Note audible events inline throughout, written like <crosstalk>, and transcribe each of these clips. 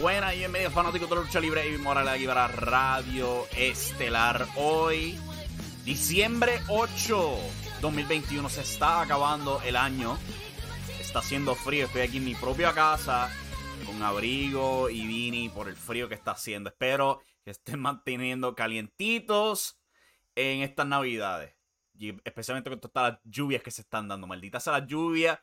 Buenas y bienvenidos fanáticos de la lucha libre y Morales aquí para Radio Estelar. Hoy, diciembre 8, 2021, se está acabando el año. Está haciendo frío, estoy aquí en mi propia casa con abrigo y vini por el frío que está haciendo. Espero que estén manteniendo calientitos en estas navidades. Y especialmente con todas las lluvias que se están dando. Malditas sea las lluvias.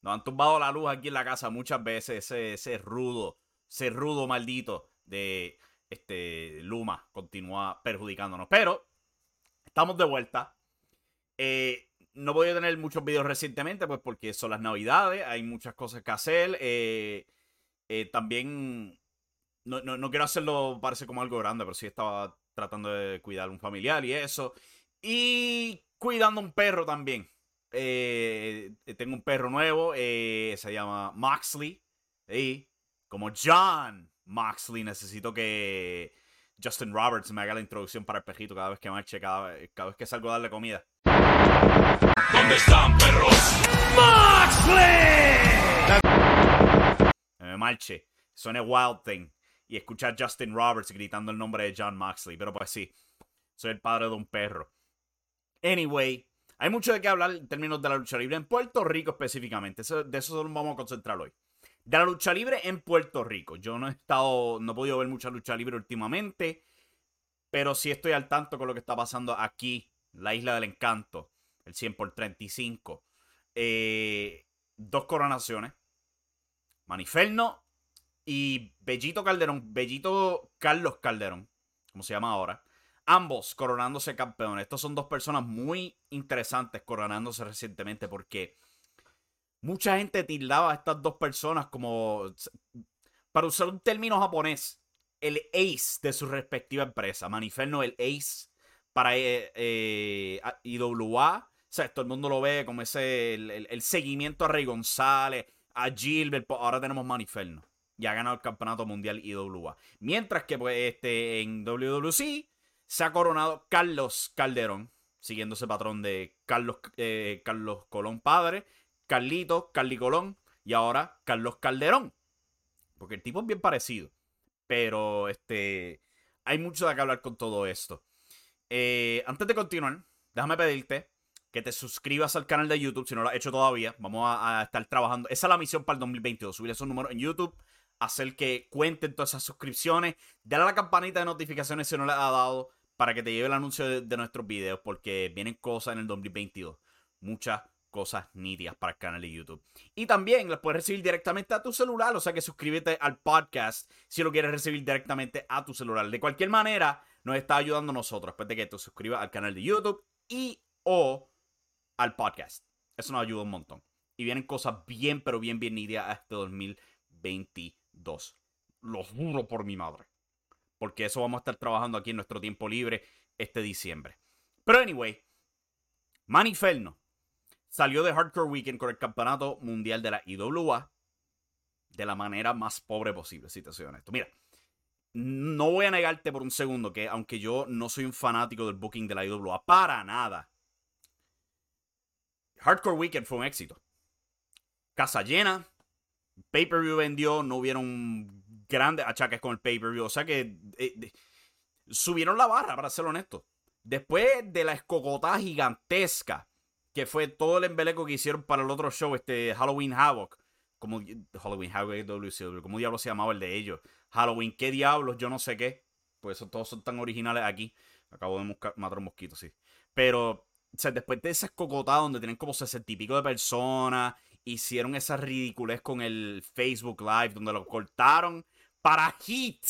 Nos han tumbado la luz aquí en la casa muchas veces. Ese, ese rudo ese rudo maldito de este Luma continúa perjudicándonos. Pero estamos de vuelta. Eh, no voy a tener muchos videos recientemente, pues porque son las navidades, hay muchas cosas que hacer. Eh, eh, también no, no, quiero hacerlo, parece como algo grande, pero sí estaba tratando de cuidar a un familiar y eso. Y cuidando a un perro también. tengo un perro nuevo, se llama Moxley. Y como John Moxley, necesito que Justin Roberts me haga la introducción para el pejito cada vez que marche, cada, cada vez que salgo a darle comida. ¿Dónde están, perros? ¡Moxley! me marche, suene Wild Thing y escuchar Justin Roberts gritando el nombre de John Moxley. Pero pues sí, soy el padre de un perro. Anyway, hay mucho de qué hablar en términos de la lucha libre en Puerto Rico específicamente. de eso nos vamos a concentrar hoy de la lucha libre en Puerto Rico. Yo no he estado, no he podido ver mucha lucha libre últimamente, pero sí estoy al tanto con lo que está pasando aquí, la Isla del Encanto, el 100 por 35. Eh, dos coronaciones, Maniferno y Bellito Calderón, Bellito Carlos Calderón, como se llama ahora. Ambos coronándose campeones. Estos son dos personas muy interesantes coronándose recientemente porque mucha gente tildaba a estas dos personas como, para usar un término japonés, el ace de su respectiva empresa. Maniferno, el ace para eh, eh, IWA. O sea, todo el mundo lo ve como ese, el, seguimiento a Rey González, a Gilbert. Ahora tenemos Maniferno. Y ha ganado el campeonato mundial IWA. Mientras que pues, este, en WWC se ha coronado Carlos Calderón, siguiendo ese patrón de Carlos, eh, Carlos Colón padre Carlito, Carly Colón y ahora Carlos Calderón. Porque el tipo es bien parecido. Pero este hay mucho de qué hablar con todo esto. Eh, antes de continuar, déjame pedirte que te suscribas al canal de YouTube si no lo has hecho todavía. Vamos a, estar trabajando. Esa es la misión para el 2022. Subir esos números en YouTube. Hacer que cuenten todas esas suscripciones. Dale a la campanita de notificaciones si no le has dado. Para que te lleve el anuncio de, de nuestros videos. Porque vienen cosas en el 2022. Muchas cosas nítidas para el canal de YouTube. Y también las puedes recibir directamente a tu celular, o sea que suscríbete al podcast si lo quieres recibir directamente a tu celular. De cualquier manera, nos está ayudando a nosotros después de que te suscribas al canal de YouTube y o al podcast. Eso nos ayuda un montón. Y vienen cosas bien, pero bien, bien nítidas este 2022. Lo juro por mi madre. Porque eso vamos a estar trabajando aquí en nuestro tiempo libre este diciembre. Pero anyway, Maniferno salió de Hardcore Weekend con el campeonato mundial de la IWA de la manera más pobre posible, si te soy honesto. Mira, no voy a negarte por un segundo que, aunque yo no soy un fanático del booking de la IWA, para nada. Hardcore Weekend fue un éxito. Casa llena, pay-per-view vendió, no hubieron grandes achaques con el pay-per-view. O sea que eh, subieron la barra, para ser honesto. Después de la escogotá gigantesca, que fue todo el embeleco que hicieron para el otro show, este Halloween Havoc. Como Halloween Havoc, ¿cómo diablos se llamaba el de ellos? Halloween, ¿qué diablos? Yo no sé qué. Pues eso, todos son tan originales aquí. Acabo de matar un mosquito, sí. Pero, después de esa escogotá donde tienen como sesenta y pico de personas, hicieron esa ridiculez con el Facebook Live, donde lo cortaron para Hit.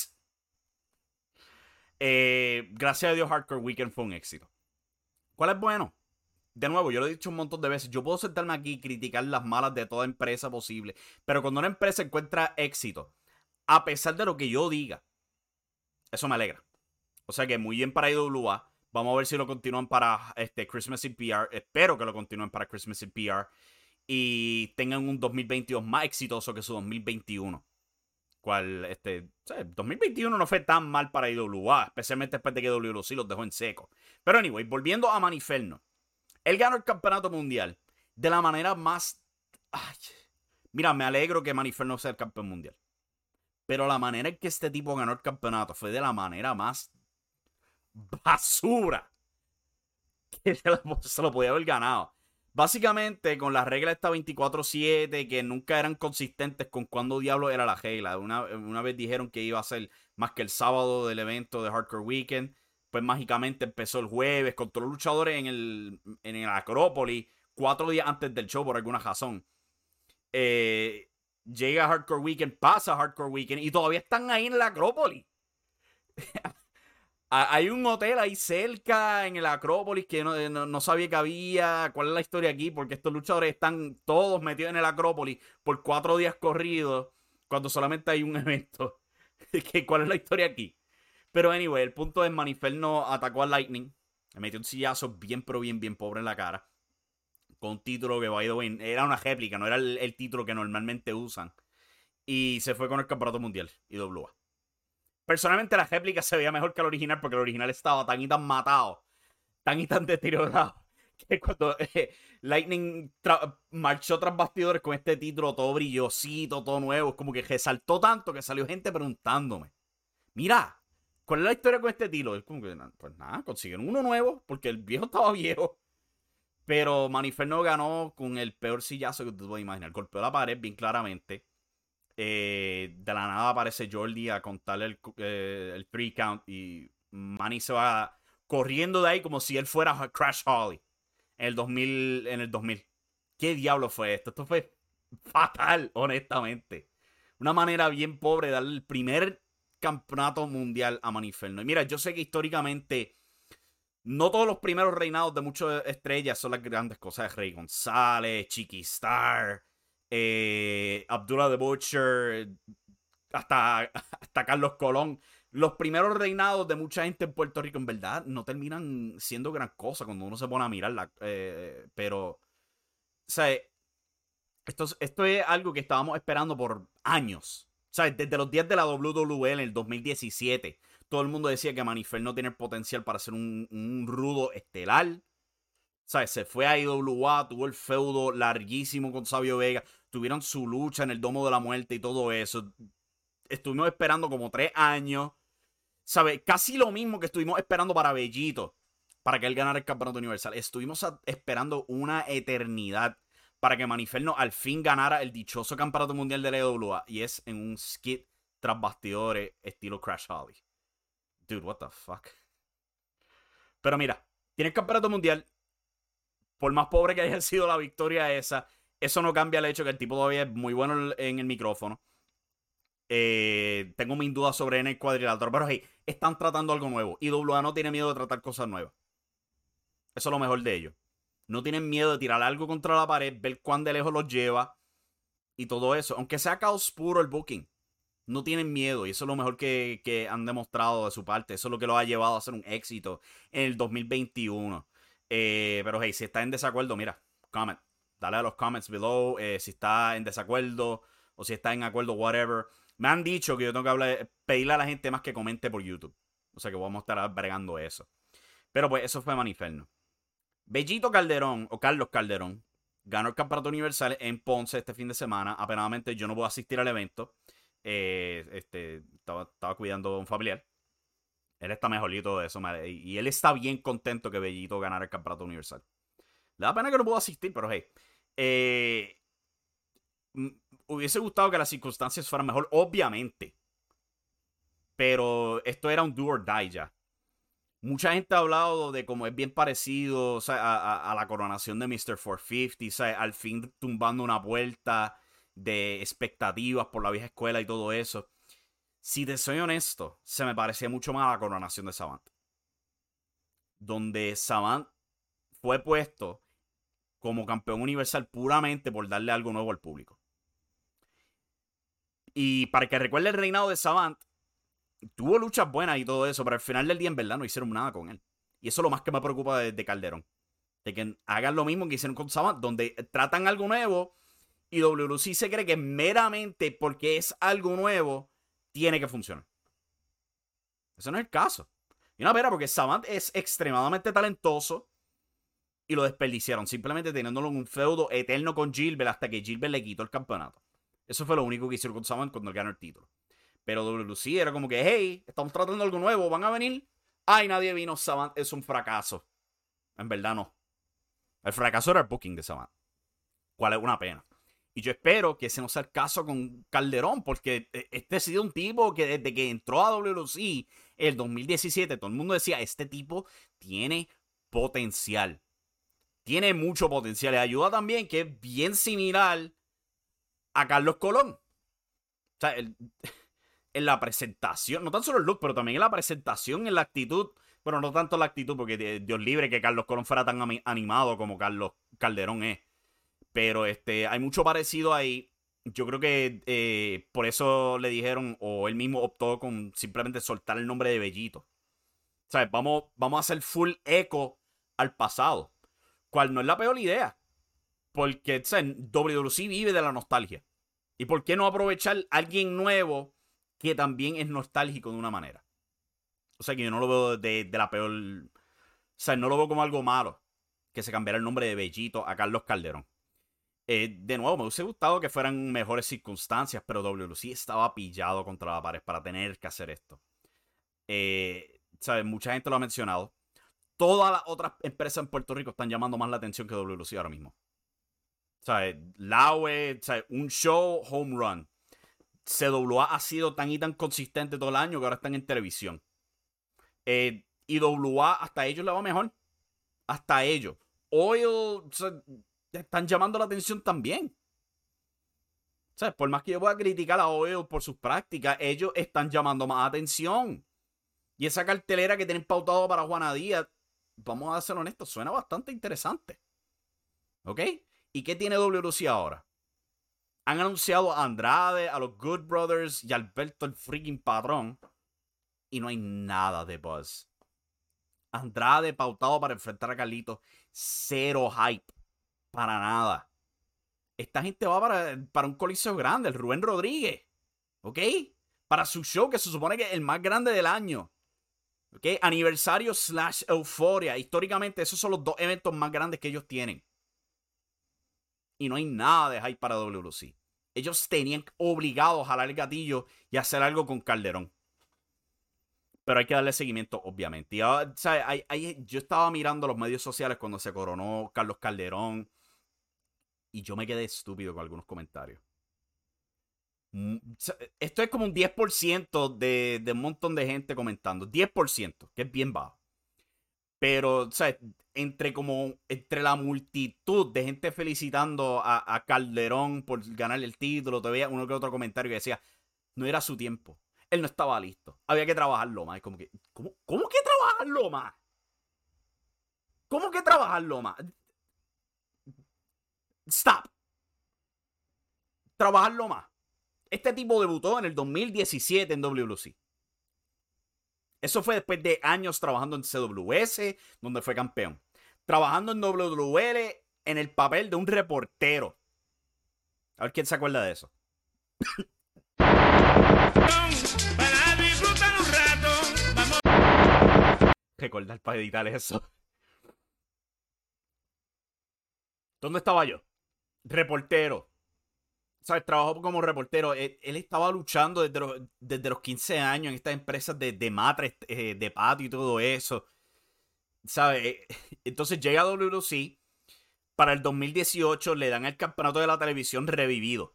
Eh, gracias a Dios, Hardcore Weekend fue un éxito. ¿Cuál es bueno? De nuevo, yo lo he dicho un montón de veces. Yo puedo sentarme aquí y criticar las malas de toda empresa posible. Pero cuando una empresa encuentra éxito, a pesar de lo que yo diga, eso me alegra. O sea que muy bien para IWA. Vamos a ver si lo continúan para este Christmas in PR. Espero que lo continúen para Christmas in PR. Y tengan un 2022 más exitoso que su 2021 cual este, 2021 no fue tan mal para IWA, especialmente después de que WLC los dejó en seco. Pero anyway, volviendo a Maniferno. Él ganó el campeonato mundial de la manera más... mira, me alegro que Maniferno sea el campeón mundial. Pero la manera en que este tipo ganó el campeonato fue de la manera más basura que se lo podía haber ganado. Básicamente, con las reglas esta 24-7, que nunca eran consistentes con cuándo diablo era la regla. Una, una, vez dijeron que iba a ser más que el sábado del evento de Hardcore Weekend. Pues mágicamente empezó el jueves con todos los luchadores en el, en el Acrópolis, cuatro días antes del show por alguna razón. Eh, llega Hardcore Weekend, pasa Hardcore Weekend y todavía están ahí en la Acrópolis. <laughs> Hay un hotel ahí cerca en el Acrópolis que no, no, sabía que había. ¿Cuál es la historia aquí? Porque estos luchadores están todos metidos en el Acrópolis por cuatro días corridos cuando solamente hay un <laughs> evento. <laughs> ¿Cuál es la historia aquí? Pero anyway, el punto es Maniferno atacó a Lightning. Le metió un sillazo bien, pero bien, bien pobre en la cara. Con un título que, by the way, era una réplica, no era el, título que normalmente usan. Y se fue con el campeonato mundial, IWA. Personalmente la réplica se veía mejor que el original porque el original estaba tan y tan matado, tan y tan deteriorado, <laughs> que cuando eh, Lightning marchó tras bastidores con este título todo brillosito, todo nuevo, como que resaltó tanto que salió gente preguntándome, mira, ¿cuál es la historia con este que, pues nada, consiguieron uno nuevo porque el viejo <laughs> estaba viejo. Pero Maniferno ganó con el peor sillazo que te puedes imaginar. Golpeó la pared bien claramente. Eh, de la nada aparece Jordi a contarle el, eh, el three count y Manny se va corriendo de ahí como si él fuera Crash Holly en el 2000. En el 2000. ¿Qué diablo fue esto? Esto fue fatal, honestamente. Una manera bien pobre de darle el primer campeonato mundial a Maniferno. Y mira, yo sé que históricamente no todos los primeros reinados de muchas estrellas son las grandes cosas. Rey González, Chiqui Star, eh, Abdullah the Butcher, hasta, hasta Carlos Colón. Los primeros reinados de mucha gente en Puerto Rico, en verdad, no terminan siendo gran cosa cuando uno se pone a mirarla. Eh, pero, o sea, esto, esto es algo que estábamos esperando por años. Desde los días de la WWE en el 2017, todo el mundo decía que Manifer no tiene el potencial para ser un, un rudo estelar. ¿Sabes? Se fue a IWA, tuvo el feudo larguísimo con Sabio Vega, tuvieron su lucha en el Domo de la Muerte y todo eso. Estuvimos esperando como tres años. ¿Sabes? Casi lo mismo que estuvimos esperando para Bellito, para que él ganara el campeonato universal. Estuvimos esperando una eternidad para que Maniferno al fin ganara el dichoso campeonato mundial de la IWA. Y es en un skit tras bastidores estilo Crash Holly. Dude, what the fuck. Pero mira, tiene el campeonato mundial, por más pobre que haya <laughs> sido la victoria esa, eso no cambia el hecho que el tipo todavía es muy bueno en el micrófono. Eh, tengo mis dudas sobre en el cuadrilátero, pero hey, están tratando algo nuevo. Y WA no tiene miedo de tratar cosas nuevas. Eso es lo mejor de ellos. No tienen miedo de tirar algo contra la pared, ver cuán de lejos los lleva y todo eso. Aunque sea caos puro el booking. No tienen miedo y eso es lo mejor que, que han demostrado de su parte. Eso es lo que los ha llevado a ser un éxito en el 2021. Eh, pero hey, si está en desacuerdo, mira, comment. Dale a los comments below eh, si está en desacuerdo o si está en acuerdo, whatever. Me han dicho que yo tengo que hablar, pedirle a la gente más que comente por YouTube. O sea que vamos a estar bregando eso. Pero pues eso fue Maniferno. Bellito Calderón o Carlos Calderón ganó el campeonato universal en Ponce este fin de semana. Apenadamente yo no puedo asistir al evento. Eh, este, estaba, cuidando a un familiar. Él está mejorito de eso. Y él está bien contento que Bellito ganara el campeonato universal. Le da pena que no puedo asistir, pero hey. Eh, hubiese gustado que las circunstancias fueran mejor, obviamente. Pero esto era un do or die ya. Mucha gente ha hablado de cómo es bien parecido a, la coronación de Mr. 450, al fin tumbando una puerta de expectativas por la vieja escuela y todo eso. Si te soy honesto, se me parecía mucho más a la coronación de Savant. Donde Savant fue puesto como campeón universal puramente por darle algo nuevo al público. Y para que recuerde el reinado de Savant, tuvo luchas buenas y todo eso, pero al final del día en verdad no hicieron nada con él. Y eso es lo más que me preocupa de, Calderón. De que hagan lo mismo que hicieron con Savant, donde tratan algo nuevo y WLC se cree que meramente porque es algo nuevo, tiene que funcionar. Eso no es el caso. Y una pena porque Savant es extremadamente talentoso y lo desperdiciaron, simplemente teniéndolo en un feudo eterno con Gilbert hasta que Gilbert le quitó el campeonato. Eso fue lo único que hicieron con Savant cuando ganó el título. Pero WC era como que, hey, estamos tratando algo nuevo, van a venir. Ay, nadie vino, Savant es un fracaso. En verdad no. El fracaso era el booking de Savant. Cual es una pena. Y yo espero que ese no sea el caso con Calderón, porque e, este ha sido un tipo que desde que entró a WC el 2017, todo el mundo decía, este tipo tiene potencial. Tiene mucho potencial. Y ayuda también que es bien similar a Carlos Colón. O sea, en la presentación, no tan solo el look, pero también en la presentación, en la actitud. Bueno, no tanto la actitud, porque Dios libre que Carlos Colón fuera tan animado como Carlos Calderón es. Pero este, hay mucho parecido ahí. Yo creo que eh, por eso le dijeron, o él mismo optó con simplemente soltar el nombre de Bellito. Sea, vamos, vamos a hacer full eco al pasado. Cual no es la peor idea. Porque, sea, WWC vive de la nostalgia. ¿Y por qué no aprovechar a alguien nuevo que también es nostálgico de una manera? O sea, que yo no lo veo de, la peor. O sea, no lo veo como algo malo que se cambiara el nombre de Bellito a Carlos Calderón. Eh, de nuevo, me hubiese gustado que fueran mejores circunstancias, pero WLC estaba pillado contra la pared para tener que hacer esto. Eh, ¿sabes? Mucha gente lo ha mencionado. Todas las otras empresas en Puerto Rico están llamando más la atención que WLC ahora mismo. ¿Sabes? Laue, ¿sabes? un show home run. CWA ha sido tan y tan consistente todo el año que ahora están en televisión. Eh, y WA hasta ellos le va mejor. Hasta ellos. Oil están llamando la atención también. ¿Sabes? Por más que yo pueda criticar a Oil por sus prácticas, ellos están llamando más atención. Y esa cartelera que tienen pautado para Juana Díaz, vamos a ser honestos, suena bastante interesante. ¿Ok? ¿Y qué tiene WC ahora? Han anunciado a Andrade, a los Good Brothers y a Alberto el freaking patrón. Y no hay nada de buzz. Andrade pautado para enfrentar a Carlito. Cero hype. Para nada. Esta gente va para, para un coliseo grande, el Rubén Rodríguez. ¿Ok? Para su show que se supone que es el más grande del año. ¿Ok? Aniversario slash euforia. Históricamente esos son los dos eventos más grandes que ellos tienen y no hay nada de hype para WC. Ellos tenían obligado a jalar el gatillo y hacer algo con Calderón. Pero hay que darle seguimiento, obviamente. Y yo estaba mirando los medios sociales cuando se coronó Carlos Calderón. Y yo me quedé estúpido con algunos comentarios. Mm, esto es como un 10% de, de un montón de gente comentando. 10%, que es bien bajo. Pero, ¿sabes? entre como entre la multitud de gente felicitando a, Calderón por ganar el título, te veía uno que otro comentario que decía, no era su tiempo, él no estaba listo, había que trabajarlo más. como que, ¿cómo, cómo que trabajarlo más? ¿Cómo que trabajarlo más? Stop. Trabajarlo más. Este tipo debutó en el 2017 en WLC. Eso fue después de años trabajando en CWS, donde fue campeón trabajando en WWL en el papel de un reportero. A ver quién se acuerda de eso. Para. Recordar para editar eso. ¿Dónde estaba yo? Reportero. ¿Sabes? Trabajó como reportero. Él, estaba luchando desde los, desde los 15 años en estas empresas de, de matres, eh, de patio y todo eso. ¿Sabes? Eh, <laughs> Entonces llega a WC. Para el 2018 le dan el campeonato de la televisión revivido.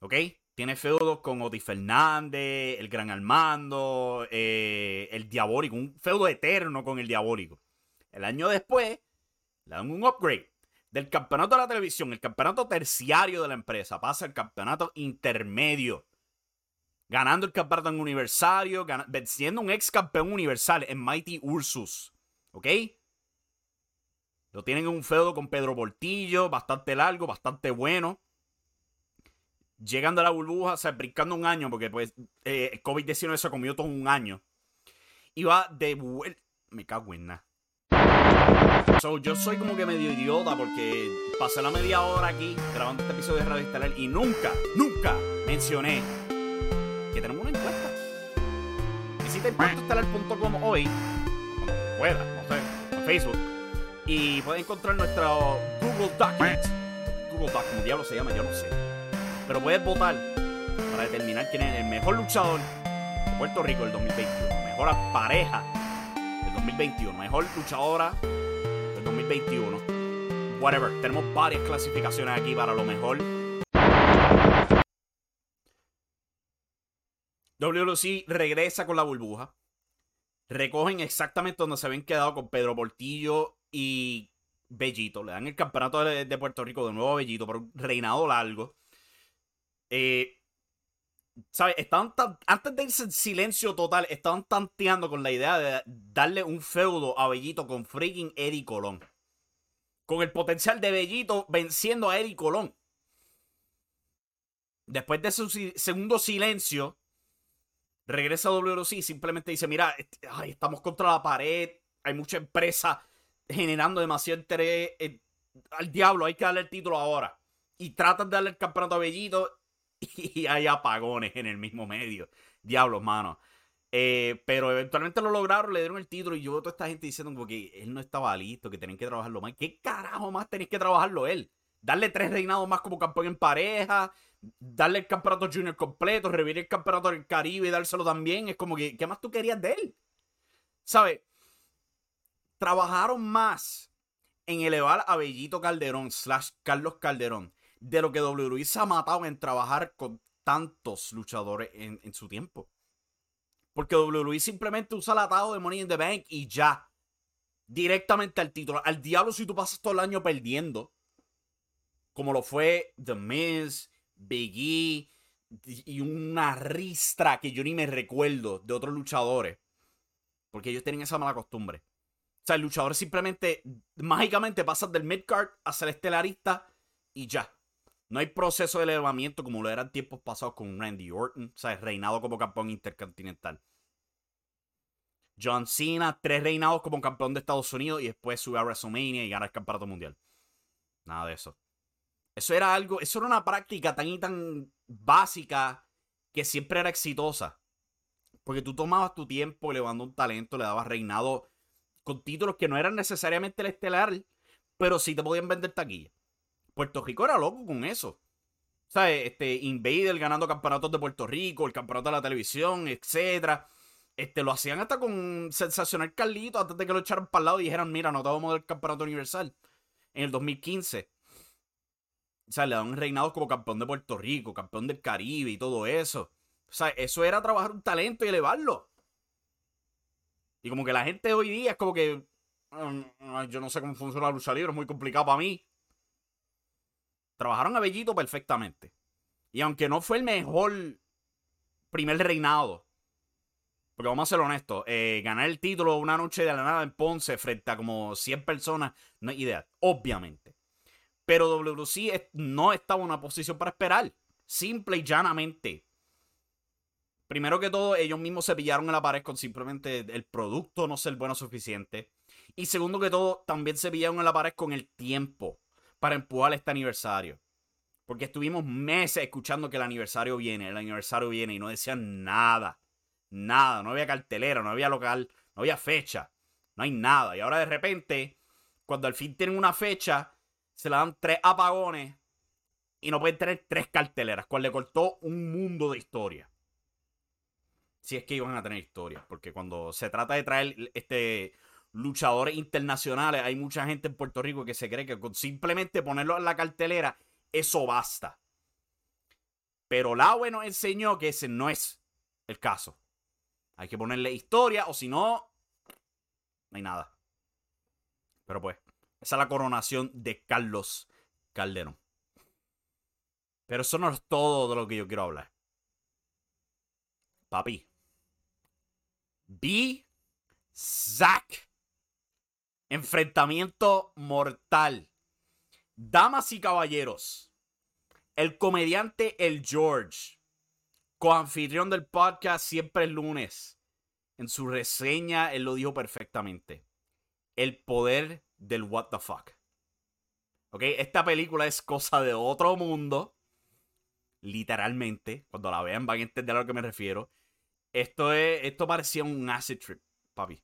¿Ok? Tiene feudos con Oti Fernández, el Gran Armando, eh, el Diabólico. Un feudo eterno con el Diabólico. El año después le dan un upgrade. Del campeonato de la televisión, el campeonato terciario de la empresa, pasa al campeonato intermedio. Ganando el campeonato en Universario, venciendo un ex campeón universal en Mighty Ursus. ¿Ok? Lo tienen en un feudo con Pedro Portillo, bastante largo, bastante bueno. Llegando a la burbuja, o sea, brincando un año, porque pues eh, el COVID-19 se comió todo un año. Y va de vuelta. Me cago en nada. So, yo soy como que medio idiota porque pasé la media hora aquí grabando este episodio de Radio Estelar y nunca, nunca mencioné que tenemos una encuesta. Visita encuestaestelar.com hoy, cuando pueda, no sé, en Facebook, y puedes encontrar nuestro Google Document. Google Doc, como diablo se llama, yo no sé. Pero puedes votar para determinar quién es el mejor luchador de Puerto Rico del 2021, mejor pareja del 2021, mejor luchadora 2021. Whatever, tenemos varias clasificaciones aquí para lo mejor. WLC regresa con la burbuja. Recogen exactamente donde se habían quedado con Pedro Portillo y Bellito. Le dan el campeonato de, Puerto Rico de nuevo a Bellito por un reinado largo. Eh, ¿Sabes? Estaban antes de irse en silencio total, estaban tanteando con la idea de darle un feudo a Bellito con freaking Eddie Colón. Con el potencial de Bellito venciendo a Eddie Colón. Después de su si- segundo silencio, regresa a y simplemente dice: Mira, ay, estamos contra la pared. Hay mucha empresa generando demasiado interés. eh, al diablo, hay que darle el título ahora. Y tratan de darle el campeonato a Bellito <laughs> y hay apagones en el mismo medio. Diablos, mano. Eh, pero eventualmente lo lograron, le dieron el título y yo veo toda esta gente diciendo como que él no estaba listo, que tenían que trabajarlo más. ¿Qué carajo más tenéis que trabajarlo él? Darle tres reinados más como campeón en pareja, darle el campeonato junior completo, revivir el campeonato del Caribe y dárselo también. Es como que, ¿qué más tú querías de él? ¿Sabes? Trabajaron más en elevar a Bellito Calderón slash Carlos Calderón de lo que WWE se ha matado en trabajar con tantos luchadores en, su tiempo. Porque WWE simplemente usa el atado de Money in the Bank y ya. Directamente al título. Al diablo si tú pasas todo el año perdiendo. Como lo fue The Miz, Big E y una ristra que yo ni me recuerdo de otros luchadores. Porque ellos tienen esa mala costumbre. O sea, el luchador simplemente, mágicamente pasas del midcard a ser estelarista y ya. No hay proceso de elevamiento como lo eran tiempos pasados con Randy Orton, o sea, reinado como campeón intercontinental. John Cena, tres reinados como campeón de Estados Unidos y después sube a WrestleMania y gana el campeonato mundial. Nada de eso. Eso era algo, eso era una práctica tan y tan básica que siempre era exitosa. Porque tú tomabas tu tiempo elevando un talento, le dabas reinado con títulos que no eran necesariamente el estelar, pero sí te podían vender taquilla. Puerto Rico era loco con eso. ¿Sabes? Este, Invader ganando campeonatos de Puerto Rico, el campeonato de la televisión, etcétera. Este, lo hacían hasta con Sensacional Carlito antes de que lo echaran para el lado y dijeran, mira, no te vamos a dar el campeonato universal. En el 2015. O sea, le dan reinados como campeón de Puerto Rico, campeón del Caribe y todo eso. O sea, eso era trabajar un talento y elevarlo. Y como que la gente hoy día es como que. "Mm, Yo no sé cómo funciona la lucha libre, es muy complicado para mí. Trabajaron a Bellito perfectamente. Y aunque no fue el mejor primer reinado, porque vamos a ser honestos, eh, ganar el título una noche de la nada en Ponce frente a como 100 personas no es ideal, obviamente. Pero WC no estaba en una posición para esperar. Simple y llanamente. Primero que todo, ellos mismos se pillaron en la pared con simplemente el producto no ser bueno suficiente. Y segundo que todo, también se pillaron en la pared con el tiempo para empujar este aniversario. Porque estuvimos meses escuchando que el aniversario viene, el aniversario viene y no decían nada. Nada, no había cartelera, no había local, no había fecha, no hay nada. Y ahora de repente, cuando al fin tienen una fecha, se le dan tres apagones y no pueden tener tres carteleras, cual le cortó un mundo de historia. Si es que iban a tener historia, porque cuando se trata de traer este luchadores internacionales, hay mucha gente en Puerto Rico que se cree que con simplemente ponerlo en la cartelera, eso basta. Pero Laue nos enseñó que ese no es el caso. Hay que ponerle historia o si no, no hay nada. Pero pues, esa es la coronación de Carlos Calderón. Pero eso no es todo de lo que yo quiero hablar. Papi. Vi Zack. Enfrentamiento mortal. Damas y caballeros. El comediante El George, coanfitrión del podcast siempre el lunes. En su reseña, él lo dijo perfectamente. El poder del what the fuck. ¿Ok? Esta película es cosa de otro mundo. Literalmente. Cuando la vean van a entender a lo que me refiero. Esto, es, esto parecía un acid trip, papi.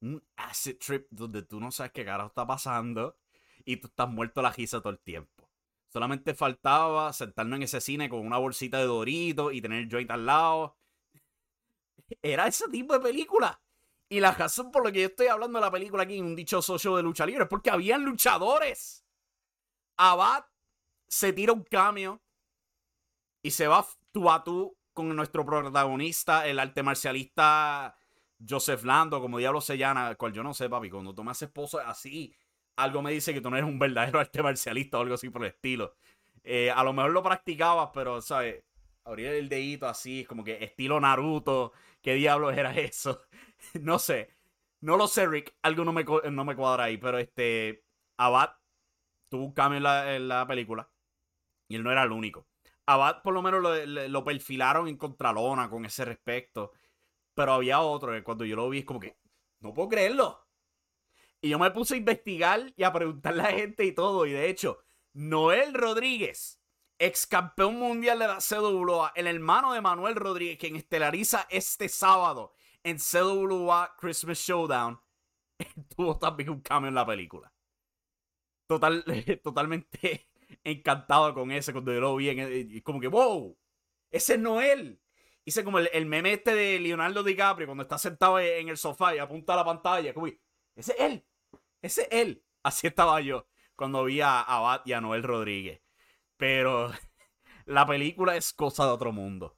Un acid trip donde tú no sabes qué carajo está pasando y tú estás muerto a la risa todo el tiempo. Solamente faltaba sentarnos en ese cine con una bolsita de Doritos y tener joint al lado. <laughs> Era ese tipo de película. Y la razón por la que yo estoy hablando de la película aquí en un dichoso show de lucha libre es porque habían luchadores. Abad se tira un cambio y se va tú a tú con nuestro protagonista, el arte marcialista Joseph Lando, como diablo se llama, cual yo no sé, papi, cuando tú me haces esposo así, algo me dice que tú no eres un verdadero <laughs> arte marcialista o algo así por el estilo. Eh, a lo mejor lo practicabas, pero, ¿sabes? Abrir el dedito así, como que estilo Naruto, ¿qué diablos era <laughs> eso? no sé. No lo sé, Rick. Algo no me, no me cuadra ahí. Pero este. Abad tuvo un en la, película. Y él no era el único. Abad por lo menos lo, lo, perfilaron en Contralona con ese respecto. Pero había otro que cuando yo lo vi es como que. No puedo creerlo. Y yo me puse a investigar y a preguntarle a la gente y todo. Y de hecho, Noel Rodríguez, ex campeón mundial de la CWA, el hermano de Manuel Rodríguez, quien estelariza este sábado en CWA Christmas Showdown, <laughs> tuvo también un cambio en la película. Total, <laughs> totalmente <laughs> encantado con ese cuando yo lo vi. En como que, wow, ese es Noel. Hice como el, meme este de Leonardo DiCaprio cuando está sentado en el sofá y apunta a la pantalla. Como, ese es él. Ese es él. <laughs> Así estaba yo cuando vi a Abad y a Noel Rodríguez. Pero <laughs> la película es cosa de otro mundo.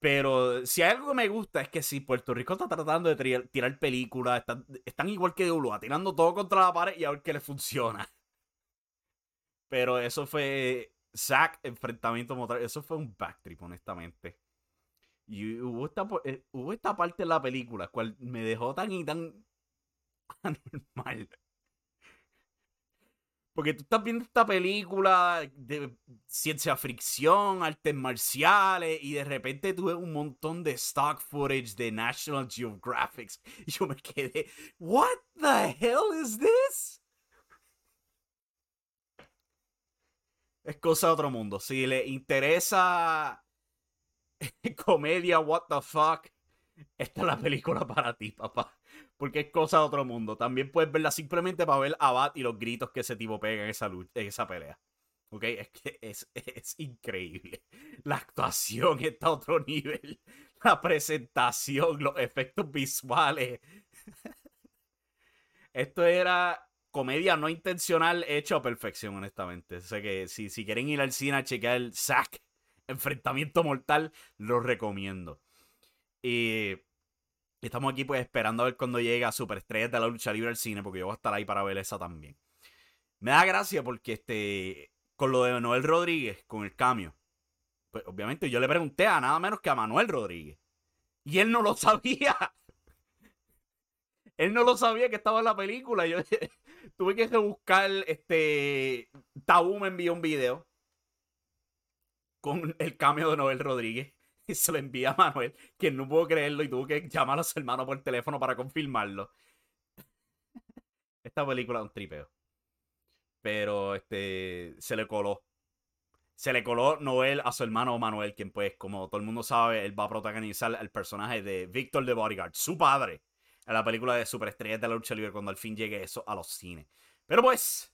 Pero si hay algo que me gusta es que si Puerto Rico está tratando de tirar, películas, están, igual que Ulua, tirando todo contra la pared y a ver qué le funciona. <laughs> Pero eso fue Zack enfrentamiento motor. Eso fue un backtrip, honestamente. Y hubo esta, eh, hubo esta parte de la película, cual me dejó tan y tan <laughs> anormal. Porque tú estás viendo esta película de ciencia ficción, artes marciales, y de repente tuve un montón de stock footage de National Geographic. Y yo me quedé, ¿What the hell is this? Es cosa de otro mundo. Si le interesa <laughs> comedia, what the fuck, esta es la película para ti, papá porque es cosa de otro mundo. También puedes verla simplemente para ver a Bat y los gritos que ese tipo pega en esa, lucha, en esa pelea. ¿Ok? Es que es, es increíble. La actuación está a otro nivel. La presentación, los efectos visuales. <laughs> Esto era comedia no intencional hecho a perfección, honestamente. O sea que si, si quieren ir al cine a chequear el Zack, Enfrentamiento Mortal, lo recomiendo. Y estamos aquí pues esperando a ver cuando llega Superestrellas de la lucha libre al cine, porque yo voy a estar ahí para ver esa también. Me da gracia porque este, con lo de Noel Rodríguez, con el cambio, pues obviamente yo le pregunté a nada menos que a Manuel Rodríguez. Y él no lo <laughs> sabía. Él no lo sabía que estaba en la película. Yo <laughs> tuve que buscar, este, Tabú me envió un video con el cambio de Noel Rodríguez <laughs> y se lo envía a Manuel, quien no pudo creerlo y tuvo que llamar a su hermano por teléfono para confirmarlo. esta película es un tripeo. Pero este se le coló. Se le coló Noel a su hermano Manuel, quien pues, como todo el mundo sabe, él va a protagonizar el personaje de Víctor de Bodyguard, su padre, en la película de Superestrellas de la lucha libre cuando al fin llegue eso a los cines. Pero pues,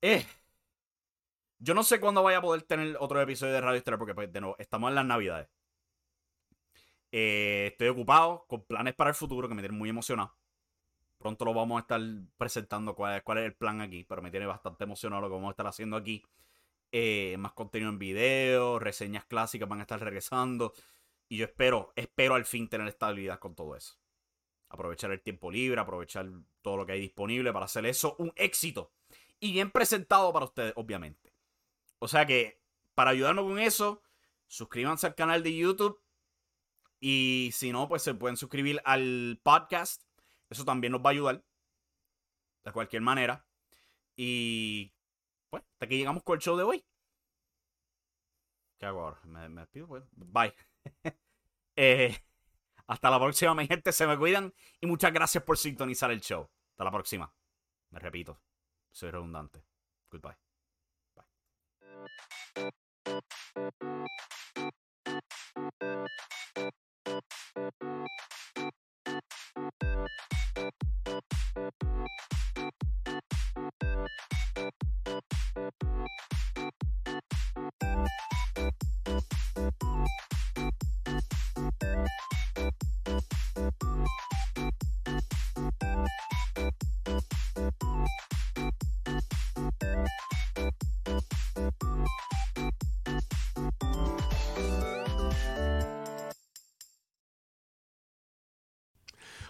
eh, yo no sé cuándo vaya a poder tener otro episodio de Radio Estrella porque pues de nuevo, estamos en las navidades. Eh, estoy ocupado con planes para el futuro que me tienen muy emocionado. Pronto lo vamos a estar presentando cuál, cuál es el plan aquí, pero me tiene bastante emocionado lo que vamos a estar haciendo aquí. Eh, más contenido en video, reseñas clásicas van a estar regresando. Y yo espero, espero al fin tener estabilidad con todo eso. Aprovechar el tiempo libre, aprovechar todo lo que hay disponible para hacer eso un éxito. Y bien presentado para ustedes, obviamente. O sea que, para ayudarnos con eso, suscríbanse al canal de YouTube. Y si no, pues se pueden suscribir al podcast. Eso también nos va a ayudar. De cualquier manera. Y pues, hasta aquí llegamos con el show de hoy. ¿Qué hago ahora? Me, despido, pues. Bye. <laughs> Eh, hasta la próxima, mi gente. Se me cuidan. Y muchas gracias por sintonizar el show. Hasta la próxima. Me repito. Soy redundante. Goodbye.